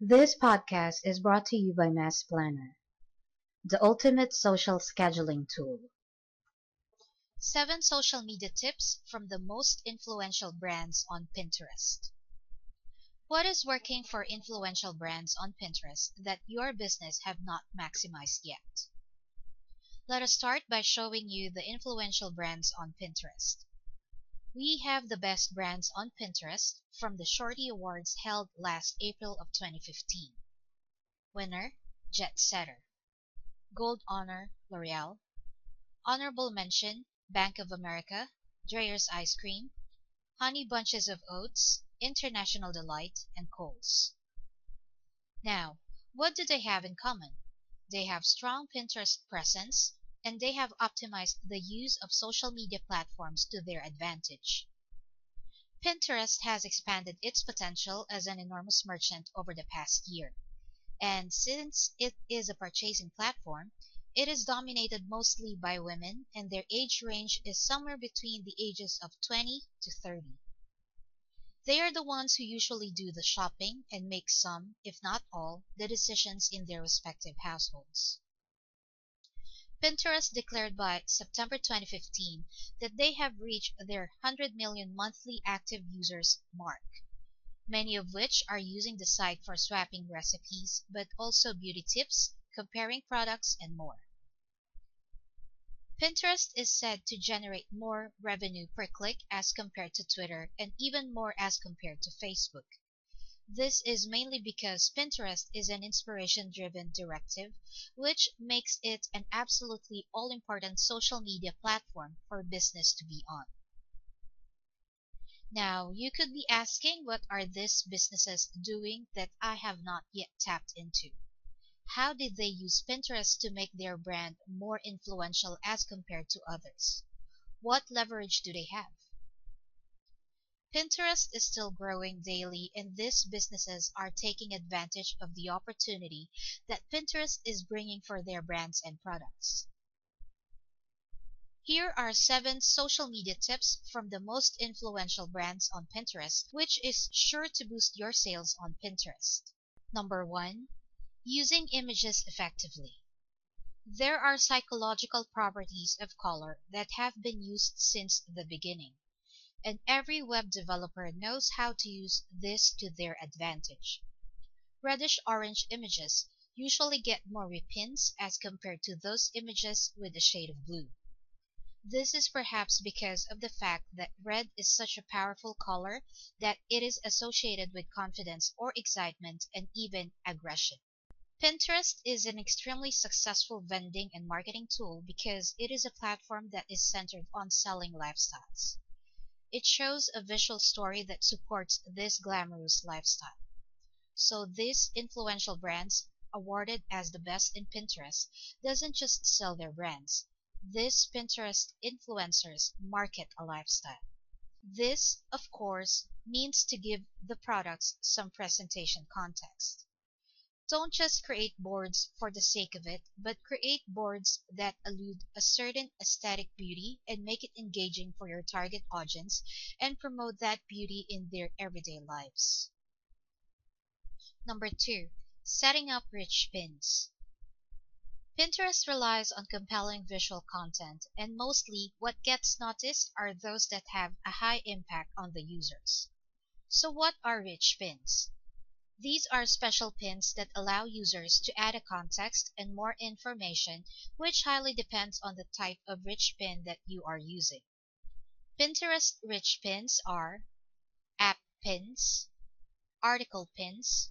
This podcast is brought to you by Mass Planner, the ultimate social scheduling tool. Seven social media tips from the most influential brands on Pinterest. What is working for influential brands on Pinterest that your business have not maximized yet? Let us start by showing you the influential brands on Pinterest. We have the best brands on Pinterest from the Shorty Awards held last April of 2015. Winner, Jetsetter. Gold Honor, L'Oreal. Honorable Mention, Bank of America, Dreyer's Ice Cream, Honey Bunches of Oats, International Delight, and Kohl's. Now, what do they have in common? They have strong Pinterest presence, and they have optimized the use of social media platforms to their advantage. Pinterest has expanded its potential as an enormous merchant over the past year, and since it is a purchasing platform, it is dominated mostly by women, and their age range is somewhere between the ages of 20 to 30. They are the ones who usually do the shopping and make some, if not all, the decisions in their respective households. Pinterest declared by September 2015 that they have reached their 100 million monthly active users mark, many of which are using the site for swapping recipes, but also beauty tips, comparing products, and more. Pinterest is said to generate more revenue per click as compared to Twitter and even more as compared to Facebook. This is mainly because Pinterest is an inspiration-driven directive, which makes it an absolutely all-important social media platform for business to be on. Now, you could be asking what are these businesses doing that I have not yet tapped into? How did they use Pinterest to make their brand more influential as compared to others? What leverage do they have? Pinterest is still growing daily and these businesses are taking advantage of the opportunity that Pinterest is bringing for their brands and products. Here are seven social media tips from the most influential brands on Pinterest, which is sure to boost your sales on Pinterest. Number one, using images effectively. There are psychological properties of color that have been used since the beginning and every web developer knows how to use this to their advantage. Reddish-orange images usually get more repins as compared to those images with a shade of blue. This is perhaps because of the fact that red is such a powerful color that it is associated with confidence or excitement and even aggression. Pinterest is an extremely successful vending and marketing tool because it is a platform that is centered on selling lifestyles. It shows a visual story that supports this glamorous lifestyle. So these influential brands, awarded as the best in Pinterest, doesn't just sell their brands. These Pinterest influencers market a lifestyle. This, of course, means to give the products some presentation context. Don't just create boards for the sake of it, but create boards that elude a certain aesthetic beauty and make it engaging for your target audience and promote that beauty in their everyday lives. Number two, setting up rich pins. Pinterest relies on compelling visual content, and mostly what gets noticed are those that have a high impact on the users. So what are rich pins? These are special pins that allow users to add a context and more information which highly depends on the type of rich pin that you are using. Pinterest rich pins are app pins, article pins,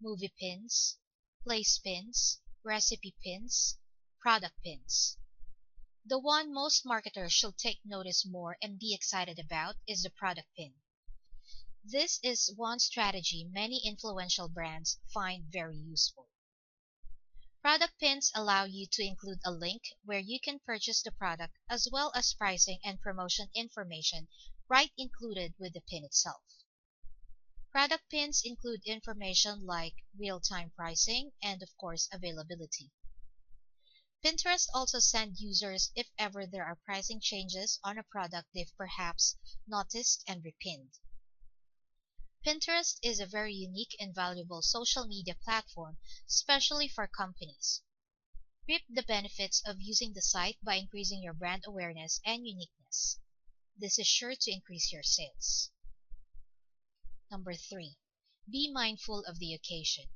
movie pins, place pins, recipe pins, product pins. The one most marketers should take notice more and be excited about is the product pin. This is one strategy many influential brands find very useful. Product pins allow you to include a link where you can purchase the product as well as pricing and promotion information right included with the pin itself. Product pins include information like real-time pricing and of course availability. Pinterest also sends users if ever there are pricing changes on a product they've perhaps noticed and repinned. Pinterest is a very unique and valuable social media platform, especially for companies. Reap the benefits of using the site by increasing your brand awareness and uniqueness. This is sure to increase your sales. Number 3. Be mindful of the occasion.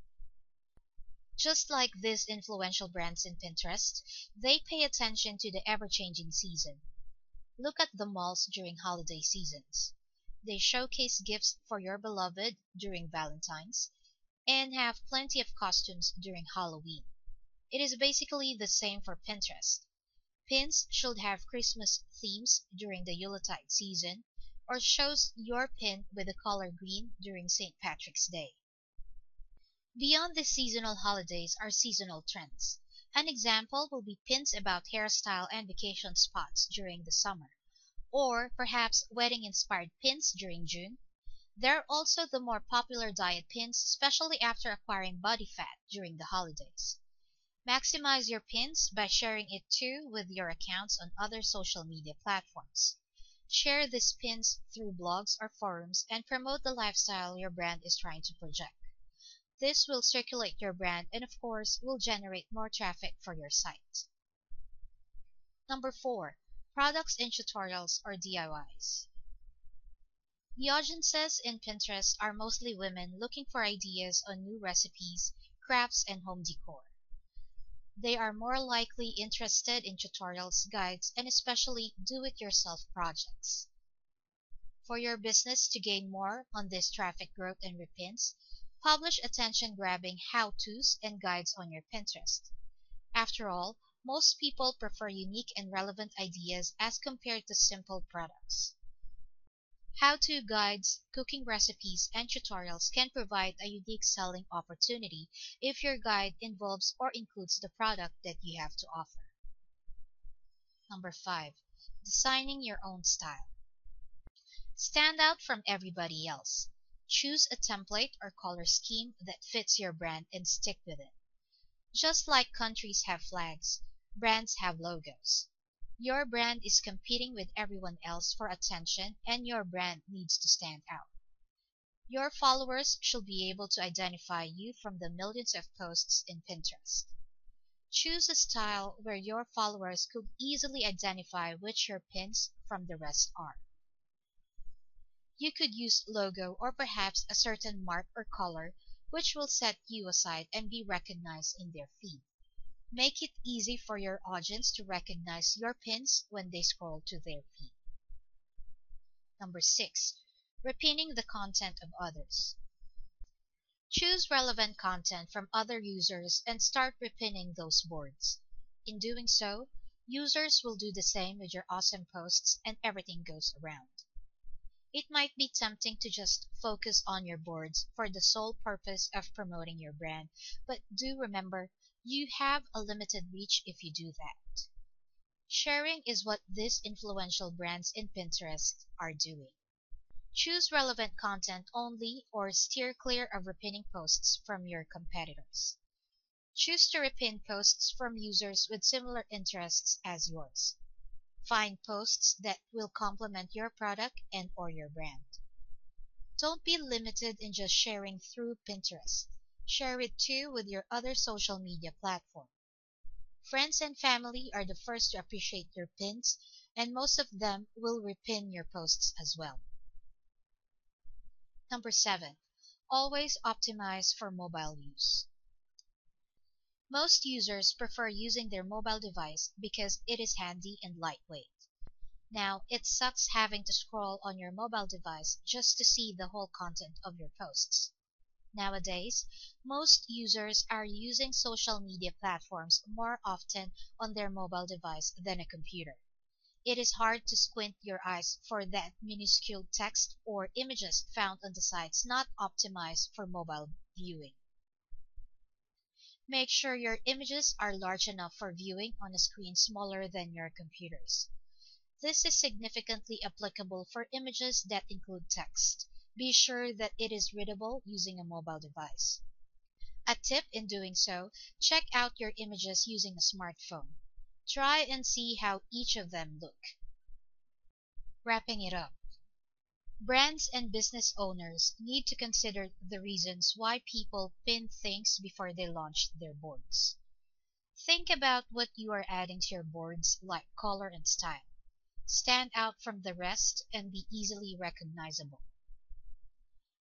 Just like these influential brands in Pinterest, they pay attention to the ever-changing season. Look at the malls during holiday seasons. They showcase gifts for your beloved during Valentine's and have plenty of costumes during Halloween. It is basically the same for Pinterest. Pins should have Christmas themes during the Yuletide season or shows your pin with the color green during St. Patrick's Day. Beyond the seasonal holidays are seasonal trends. An example will be pins about hairstyle and vacation spots during the summer or perhaps wedding inspired pins during June. There are also the more popular diet pins, especially after acquiring body fat during the holidays. Maximize your pins by sharing it too with your accounts on other social media platforms. Share these pins through blogs or forums and promote the lifestyle your brand is trying to project. This will circulate your brand and, of course, will generate more traffic for your site. Number 4 products and tutorials or DIYs. The audiences in Pinterest are mostly women looking for ideas on new recipes, crafts, and home decor. They are more likely interested in tutorials, guides, and especially do-it-yourself projects. For your business to gain more on this traffic growth and repins, publish attention-grabbing how-tos and guides on your Pinterest. After all, most people prefer unique and relevant ideas as compared to simple products. How-to guides, cooking recipes, and tutorials can provide a unique selling opportunity if your guide involves or includes the product that you have to offer. Number 5. Designing your own style. Stand out from everybody else. Choose a template or color scheme that fits your brand and stick with it. Just like countries have flags, Brands have logos. Your brand is competing with everyone else for attention and your brand needs to stand out. Your followers should be able to identify you from the millions of posts in Pinterest. Choose a style where your followers could easily identify which your pins from the rest are. You could use logo or perhaps a certain mark or color which will set you aside and be recognized in their feed. Make it easy for your audience to recognize your pins when they scroll to their feed. Number 6. Repinning the content of others. Choose relevant content from other users and start repinning those boards. In doing so, users will do the same with your awesome posts and everything goes around. It might be tempting to just focus on your boards for the sole purpose of promoting your brand, but do remember you have a limited reach if you do that. Sharing is what these influential brands in Pinterest are doing. Choose relevant content only or steer clear of repinning posts from your competitors. Choose to repin posts from users with similar interests as yours. Find posts that will complement your product and or your brand. Don't be limited in just sharing through Pinterest. Share it too with your other social media platform. Friends and family are the first to appreciate your pins, and most of them will repin your posts as well. Number 7. Always optimize for mobile use. Most users prefer using their mobile device because it is handy and lightweight. Now, it sucks having to scroll on your mobile device just to see the whole content of your posts. Nowadays, most users are using social media platforms more often on their mobile device than a computer. It is hard to squint your eyes for that minuscule text or images found on the sites not optimized for mobile viewing. Make sure your images are large enough for viewing on a screen smaller than your computer's. This is significantly applicable for images that include text. Be sure that it is readable using a mobile device. A tip in doing so, check out your images using a smartphone. Try and see how each of them look. Wrapping it up. Brands and business owners need to consider the reasons why people pin things before they launch their boards. Think about what you are adding to your boards, like color and style. Stand out from the rest and be easily recognizable.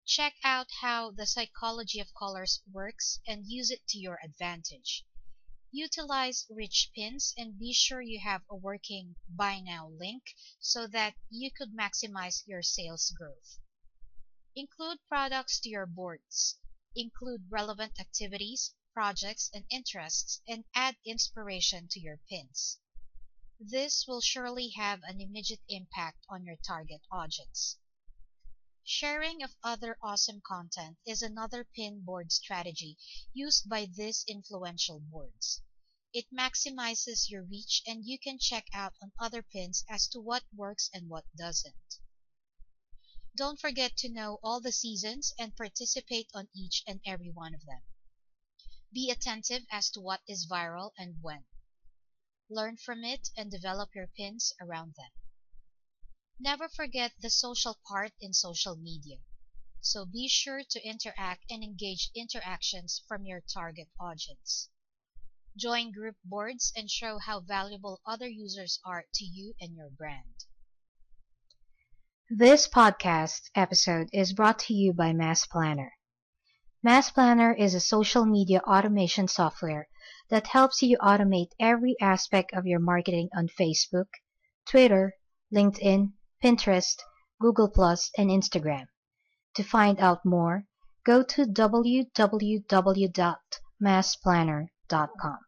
Check out how the psychology of colors works and use it to your advantage. Utilize rich pins and be sure you have a working buy now link so that you could maximize your sales growth. Include products to your boards. Include relevant activities, projects, and interests and add inspiration to your pins. This will surely have an immediate impact on your target audience. Sharing of other awesome content is another pin board strategy used by these influential boards. It maximizes your reach and you can check out on other pins as to what works and what doesn't. Don't forget to know all the seasons and participate on each and every one of them. Be attentive as to what is viral and when. Learn from it and develop your pins around them. Never forget the social part in social media. So be sure to interact and engage interactions from your target audience. Join group boards and show how valuable other users are to you and your brand. This podcast episode is brought to you by Mass Planner. Mass Planner is a social media automation software that helps you automate every aspect of your marketing on Facebook, Twitter, LinkedIn, Pinterest, Google+, and Instagram. To find out more, go to www.massplanner.com.